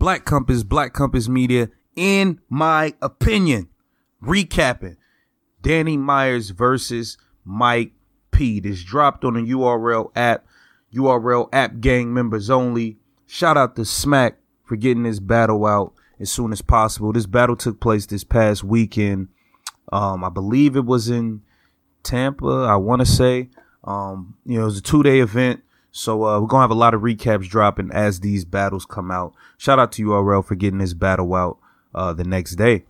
Black Compass, Black Compass Media, in my opinion, recapping Danny Myers versus Mike P. This dropped on the URL app, URL app gang members only. Shout out to Smack for getting this battle out as soon as possible. This battle took place this past weekend. Um, I believe it was in Tampa. I want to say, um, you know, it was a two day event. So uh, we're gonna have a lot of recaps dropping as these battles come out. Shout out to URL for getting this battle out uh, the next day.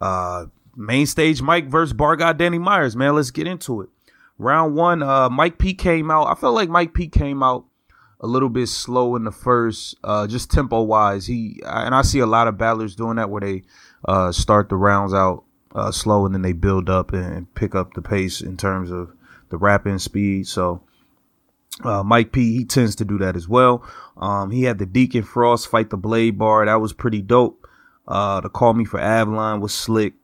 Uh, main stage Mike versus Bar God Danny Myers. Man, let's get into it. Round one, uh, Mike P came out. I felt like Mike P came out a little bit slow in the first, uh, just tempo wise. He and I see a lot of battlers doing that where they uh, start the rounds out slow and then they build up and pick up the pace in terms of the rapping speed. So uh, Mike P he tends to do that as well. Um, he had the Deacon Frost fight the Blade Bar that was pretty dope. Uh, the Call Me for Avalon was slick.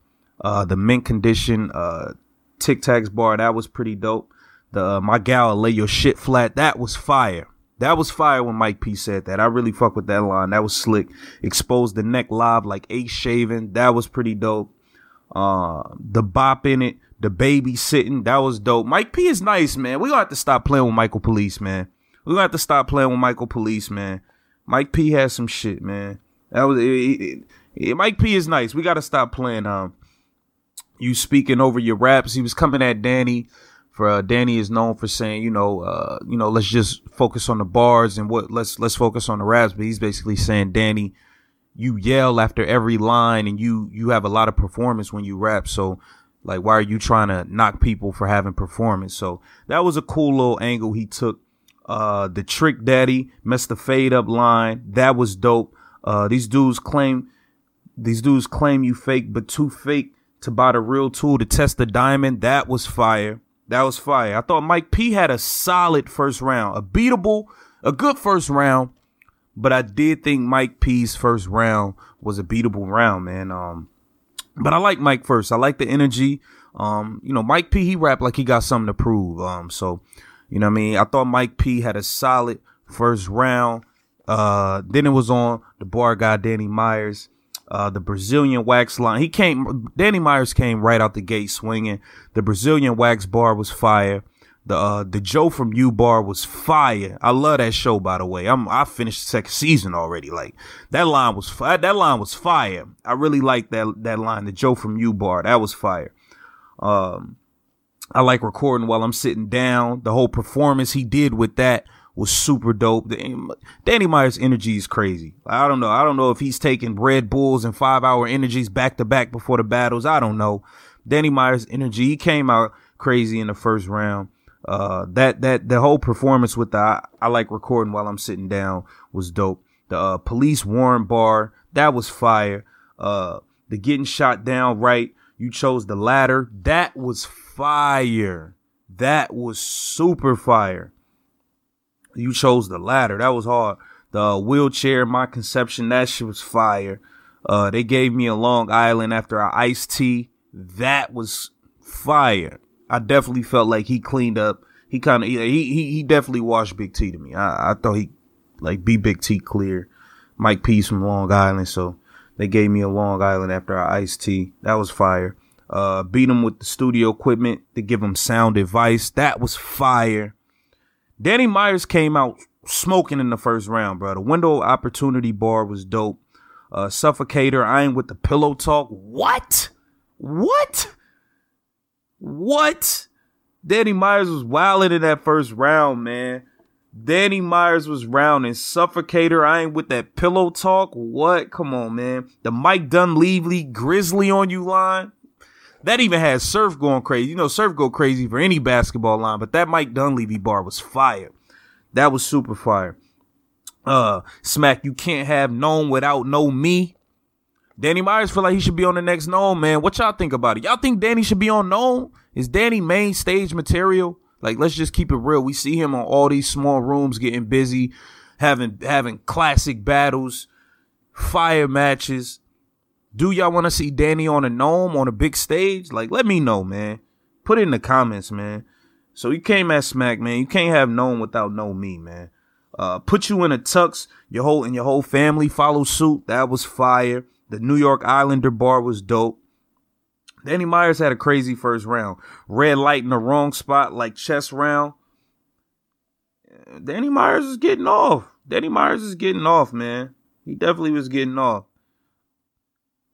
Uh, the Mint Condition uh, Tic Tacs bar that was pretty dope. The uh, My Gal Lay Your Shit Flat that was fire. That was fire when Mike P said that. I really fuck with that line. That was slick. Exposed the neck live like Ace Shaven. That was pretty dope. Uh, the bop in it, the baby sitting, that was dope. Mike P is nice, man. We gonna have to stop playing with Michael Police, man. We gonna have to stop playing with Michael Police, man. Mike P has some shit, man. That was it, it, it, Mike P is nice. We gotta stop playing um you speaking over your raps. He was coming at Danny for uh, Danny is known for saying, you know, uh, you know, let's just focus on the bars and what let's let's focus on the raps. But he's basically saying, Danny, you yell after every line and you you have a lot of performance when you rap. So like why are you trying to knock people for having performance? So that was a cool little angle he took. Uh the trick daddy messed the fade up line. That was dope. Uh these dudes claim these dudes claim you fake, but too fake to buy the real tool to test the diamond. That was fire. That was fire. I thought Mike P had a solid first round, a beatable, a good first round. But I did think Mike P's first round was a beatable round, man. Um, but I like Mike first. I like the energy. Um, you know, Mike P he rapped like he got something to prove. Um, so you know I mean. I thought Mike P had a solid first round. Uh, then it was on the bar guy Danny Myers. Uh, the Brazilian wax line. He came. Danny Myers came right out the gate swinging. The Brazilian wax bar was fire. The uh, the Joe from You Bar was fire. I love that show by the way. I'm I finished the second season already. Like that line was fi- that line was fire. I really like that that line. The Joe from You Bar that was fire. Um, I like recording while I'm sitting down. The whole performance he did with that was super dope. The, Danny Myers' energy is crazy. I don't know. I don't know if he's taking Red Bulls and five hour energies back to back before the battles. I don't know. Danny Myers' energy. He came out crazy in the first round uh that that the whole performance with the I, I, like recording while I'm sitting down was dope. The uh, police warrant bar that was fire. Uh the getting shot down right. You chose the ladder. That was fire. That was super fire. You chose the ladder. That was hard. The wheelchair, my conception, that shit was fire. Uh, they gave me a Long Island after I iced tea. That was fire. I definitely felt like he cleaned up. He kind of he, he he definitely washed Big T to me. I, I thought he like be Big T clear. Mike P's from Long Island, so they gave me a Long Island after I iced tea. That was fire. Uh, beat him with the studio equipment to give him sound advice. That was fire. Danny Myers came out smoking in the first round, bro. The window opportunity bar was dope. Uh, Suffocator, I ain't with the pillow talk. What? What? What? Danny Myers was wilding in that first round, man. Danny Myers was rounding. Suffocator, I ain't with that pillow talk. What? Come on, man. The Mike Dunleavy Grizzly on you line. That even has Surf going crazy. You know, Surf go crazy for any basketball line, but that Mike Dunleavy bar was fire. That was super fire. Uh, Smack, you can't have NOME without know me. Danny Myers feel like he should be on the next NOME, man. What y'all think about it? Y'all think Danny should be on NOME? Is Danny main stage material? Like, let's just keep it real. We see him on all these small rooms getting busy, having having classic battles, fire matches. Do y'all want to see Danny on a NOME on a big stage? Like, let me know, man. Put it in the comments, man. So you came at Smack, man. You can't have NOME without know me, man. Uh, put you in a tux, your whole and your whole family follow suit. That was fire. The New York Islander bar was dope. Danny Myers had a crazy first round. Red light in the wrong spot, like chess round. Danny Myers is getting off. Danny Myers is getting off, man. He definitely was getting off.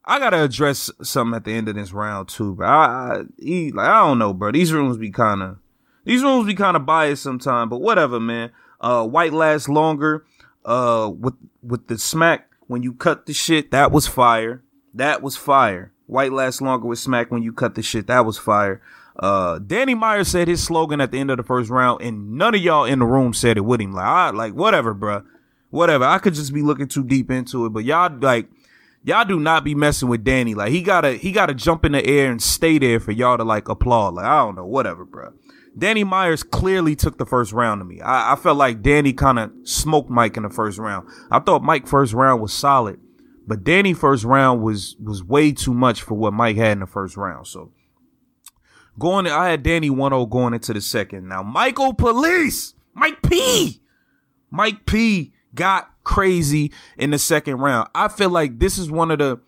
I gotta address something at the end of this round too, bro. I, I he, like I don't know, bro. These rooms be kind of these rooms be kind of biased sometimes, but whatever, man. Uh, white lasts longer. Uh, with with the smack when you cut the shit, that was fire. That was fire. White lasts longer with smack when you cut the shit. That was fire. Uh, Danny Meyer said his slogan at the end of the first round, and none of y'all in the room said it with him. Like, I like whatever, bro. Whatever. I could just be looking too deep into it, but y'all like y'all do not be messing with Danny. Like he gotta he gotta jump in the air and stay there for y'all to like applaud. Like I don't know, whatever, bro. Danny Myers clearly took the first round to me. I, I felt like Danny kind of smoked Mike in the first round. I thought Mike first round was solid, but Danny first round was was way too much for what Mike had in the first round. So going, I had Danny 1-0 going into the second. Now Michael Police, Mike P, Mike P got crazy in the second round. I feel like this is one of the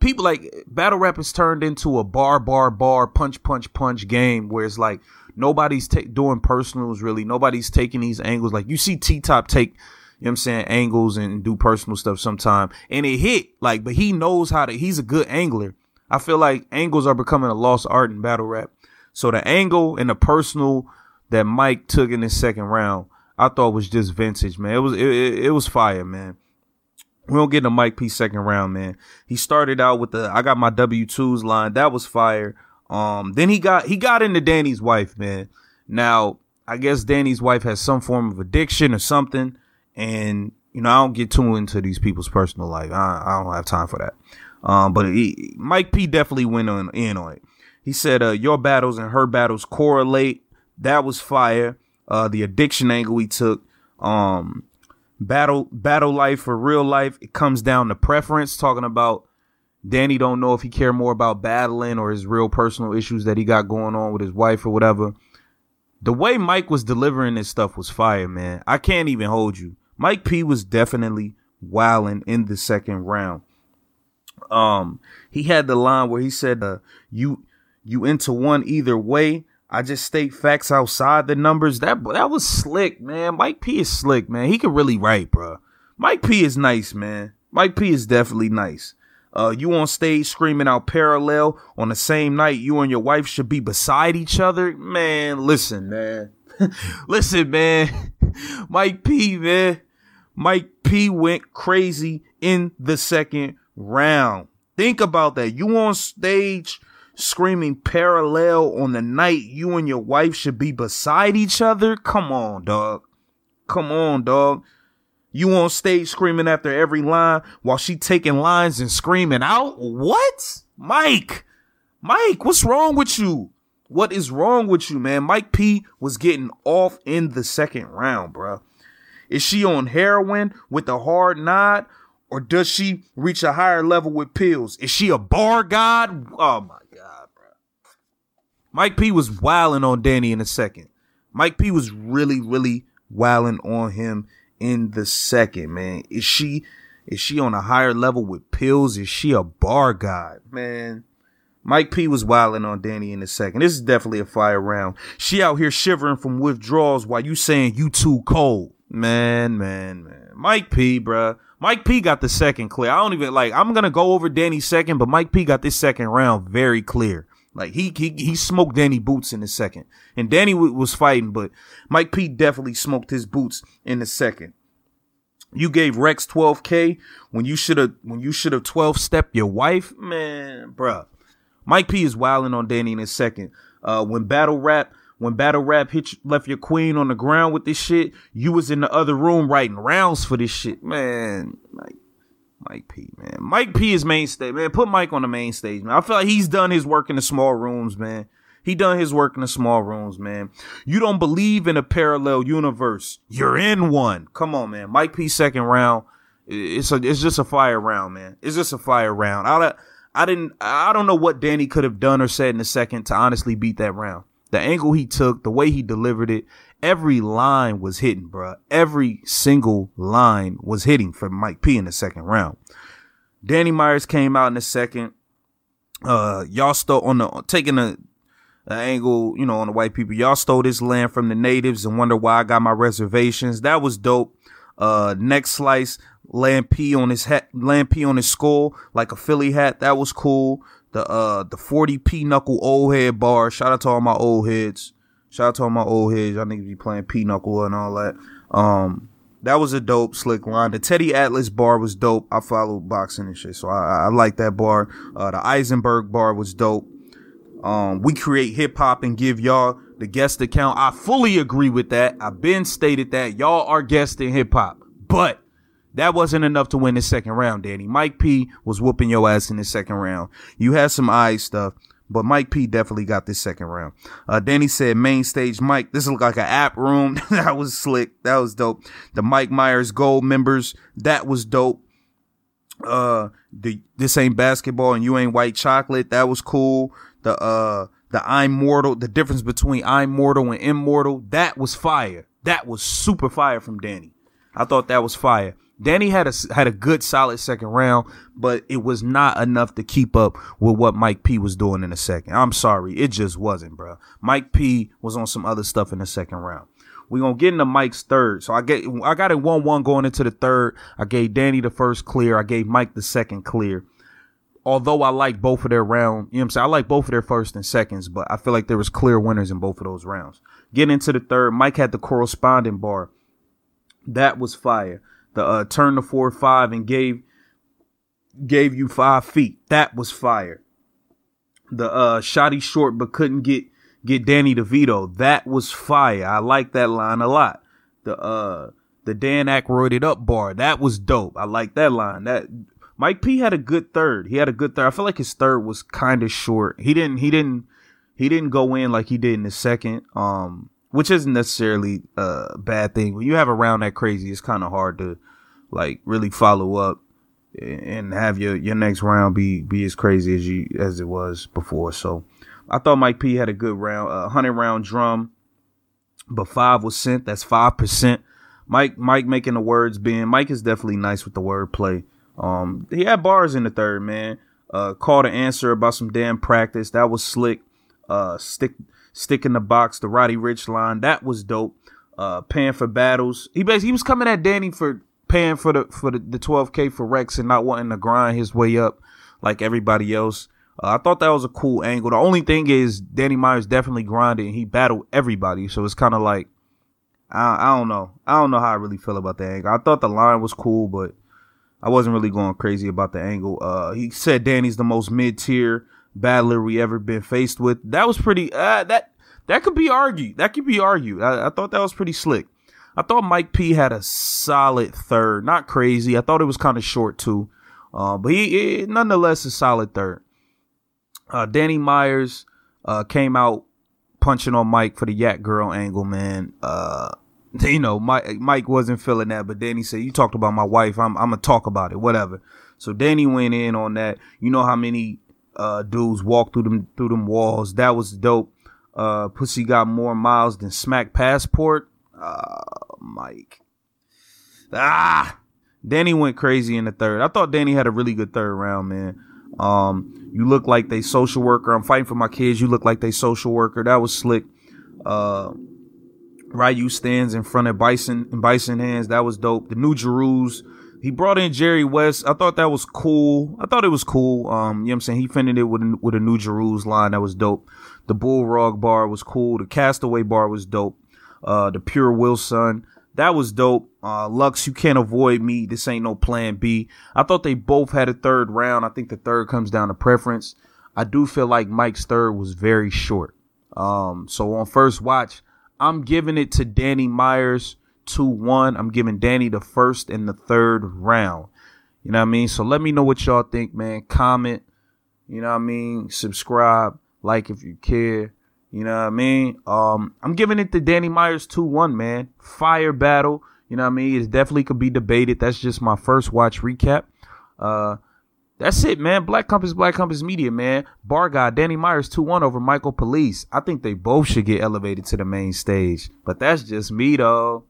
people like battle rap has turned into a bar, bar, bar, punch, punch, punch game where it's like nobody's ta- doing personals really. Nobody's taking these angles. Like you see T Top take, you know what I'm saying, angles and do personal stuff sometime and it hit like, but he knows how to, he's a good angler. I feel like angles are becoming a lost art in battle rap. So the angle and the personal that Mike took in the second round, I thought was just vintage, man. It was it, it, it was fire, man. We don't get a Mike P second round, man. He started out with the I got my W twos line. That was fire. Um, then he got he got into Danny's wife, man. Now I guess Danny's wife has some form of addiction or something, and you know I don't get too into these people's personal life. I, I don't have time for that. Um, but he, Mike P definitely went on in on it. He said, uh, "Your battles and her battles correlate." That was fire uh, the addiction angle we took, um, battle battle life for real life. It comes down to preference. Talking about Danny don't know if he care more about battling or his real personal issues that he got going on with his wife or whatever. The way Mike was delivering this stuff was fire, man. I can't even hold you. Mike P was definitely wilding in the second round. Um, he had the line where he said, uh, "You you into one either way." I just state facts outside the numbers. That that was slick, man. Mike P is slick, man. He can really write, bro. Mike P is nice, man. Mike P is definitely nice. Uh, you on stage screaming out parallel on the same night you and your wife should be beside each other, man. Listen, man. listen, man. Mike P, man. Mike P went crazy in the second round. Think about that. You on stage screaming parallel on the night you and your wife should be beside each other? Come on, dog. Come on, dog. You on stage screaming after every line while she taking lines and screaming out? What? Mike. Mike, what's wrong with you? What is wrong with you, man? Mike P was getting off in the second round, bro. Is she on heroin with a hard nod? Or does she reach a higher level with pills? Is she a bar god? Oh my god, bro. Mike P was wilding on Danny in a second. Mike P was really, really wilding on him in the second, man. Is she is she on a higher level with pills? Is she a bar god? Man. Mike P was wilding on Danny in the second. This is definitely a fire round. She out here shivering from withdrawals while you saying you too cold. Man, man, man. Mike P, bruh. Mike P got the second clear. I don't even like I'm gonna go over Danny's second, but Mike P got this second round very clear. Like he he he smoked Danny Boots in the second, and Danny w- was fighting, but Mike P definitely smoked his boots in the second. You gave Rex 12k when you should have when you should have 12 step your wife, man, bruh. Mike P is wilding on Danny in a second. Uh, when battle rap when battle rap hit you, left your queen on the ground with this shit, you was in the other room writing rounds for this shit, man. Like Mike P, man. Mike P is mainstay, man. Put Mike on the main stage, man. I feel like he's done his work in the small rooms, man. He done his work in the small rooms, man. You don't believe in a parallel universe. You're in one. Come on, man. Mike P second round. It's a it's just a fire round, man. It's just a fire round. I I didn't I don't know what Danny could have done or said in the second to honestly beat that round. The angle he took, the way he delivered it, every line was hitting, bro. Every single line was hitting for Mike P in the second round. Danny Myers came out in the second. Uh, y'all stole on the taking a, angle, you know, on the white people. Y'all stole this land from the natives and wonder why I got my reservations. That was dope. Uh, next slice, P on his hat, P on his skull like a Philly hat. That was cool. The uh the 40p knuckle old head bar. Shout out to all my old heads. Shout out to all my old heads. Y'all niggas be playing pinochle and all that. Um, that was a dope slick line. The Teddy Atlas bar was dope. I follow boxing and shit, so I, I like that bar. Uh, the Eisenberg bar was dope. Um, we create hip hop and give y'all the guest account. I fully agree with that. I've been stated that y'all are guests in hip hop, but that wasn't enough to win the second round, Danny. Mike P was whooping your ass in the second round. You had some eye stuff. But Mike P definitely got this second round. Uh, Danny said main stage Mike. This looked like an app room. that was slick. That was dope. The Mike Myers Gold members. That was dope. Uh, the this ain't basketball and you ain't white chocolate. That was cool. The uh the I'm mortal. The difference between I'm mortal and immortal. That was fire. That was super fire from Danny. I thought that was fire. Danny had a had a good solid second round, but it was not enough to keep up with what Mike P was doing in the second. I'm sorry, it just wasn't, bro. Mike P was on some other stuff in the second round. We're gonna get into Mike's third. So I get I got it one one going into the third. I gave Danny the first clear. I gave Mike the second clear. Although I like both of their round, you know what I'm saying? I like both of their first and seconds, but I feel like there was clear winners in both of those rounds. Getting into the third, Mike had the corresponding bar. That was fire the uh, turn to four five and gave gave you five feet. That was fire. The uh shotty short but couldn't get get Danny DeVito. That was fire. I like that line a lot. The uh the Dan Aykroyded up bar. That was dope. I like that line. That Mike P had a good third. He had a good third. I feel like his third was kind of short. He didn't he didn't he didn't go in like he did in the second. Um which isn't necessarily a bad thing. When you have a round that crazy, it's kind of hard to like really follow up and have your your next round be be as crazy as you as it was before. So I thought Mike P had a good round, a hundred round drum, but five was sent. That's five percent. Mike Mike making the words being Mike is definitely nice with the wordplay. Um, he had bars in the third man. Uh, call to answer about some damn practice. That was slick. Uh, stick stick in the box. The Roddy Ricch line that was dope. Uh, paying for battles. He basically he was coming at Danny for paying for the for the, the 12k for Rex and not wanting to grind his way up like everybody else. Uh, I thought that was a cool angle. The only thing is Danny Myers definitely grinded and he battled everybody, so it's kind of like I, I don't know. I don't know how I really feel about that angle. I thought the line was cool, but I wasn't really going crazy about the angle. Uh, he said Danny's the most mid tier battler we ever been faced with. That was pretty. Uh, that that could be argued. That could be argued. I, I thought that was pretty slick. I thought Mike P had a solid third, not crazy. I thought it was kind of short too, uh, but he, he, nonetheless a solid third. Uh, Danny Myers uh, came out punching on Mike for the Yak Girl angle, man. Uh, you know, Mike Mike wasn't feeling that, but Danny said, "You talked about my wife. I'm I'm gonna talk about it, whatever." So Danny went in on that. You know how many uh, dudes walk through them through them walls. That was dope. Uh, Pussy got more miles than Smack Passport. Uh, Mike. Ah, Danny went crazy in the third. I thought Danny had a really good third round, man. Um, you look like they social worker. I'm fighting for my kids. You look like they social worker. That was slick. Uh, Ryu stands in front of Bison and Bison hands. That was dope. The new Jerus. He brought in Jerry West. I thought that was cool. I thought it was cool. Um, you know what I'm saying? He finished it with a, with a new Jerus line. That was dope. The Bullrug bar was cool. The Castaway bar was dope uh, the Pure Wilson. That was dope. Uh, Lux, you can't avoid me. This ain't no plan B. I thought they both had a third round. I think the third comes down to preference. I do feel like Mike's third was very short. Um, so on first watch, I'm giving it to Danny Myers 2 1. I'm giving Danny the first and the third round. You know what I mean? So let me know what y'all think, man. Comment. You know what I mean? Subscribe. Like if you care. You know what I mean? Um, I'm giving it to Danny Myers 2 1, man. Fire battle. You know what I mean? It definitely could be debated. That's just my first watch recap. Uh, That's it, man. Black Compass, Black Compass Media, man. Bar guy, Danny Myers 2 1 over Michael Police. I think they both should get elevated to the main stage. But that's just me, though.